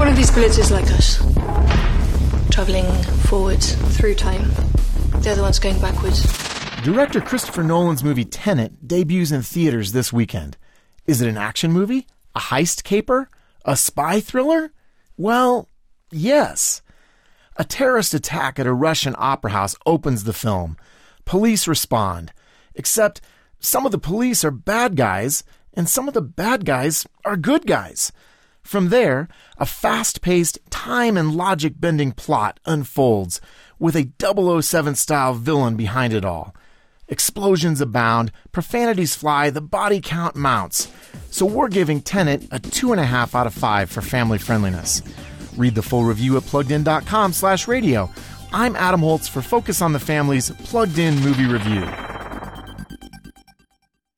One of these bullets is like us. Travelling forwards through time. The other one's going backwards. Director Christopher Nolan's movie Tenet debuts in theaters this weekend. Is it an action movie? A heist caper? A spy thriller? Well, yes. A terrorist attack at a Russian opera house opens the film. Police respond. Except some of the police are bad guys, and some of the bad guys are good guys. From there, a fast paced, time and logic bending plot unfolds with a 007 style villain behind it all. Explosions abound, profanities fly, the body count mounts. So we're giving Tenet a 2.5 out of 5 for family friendliness. Read the full review at pluggedin.com slash radio. I'm Adam Holz for Focus on the Family's Plugged In Movie Review.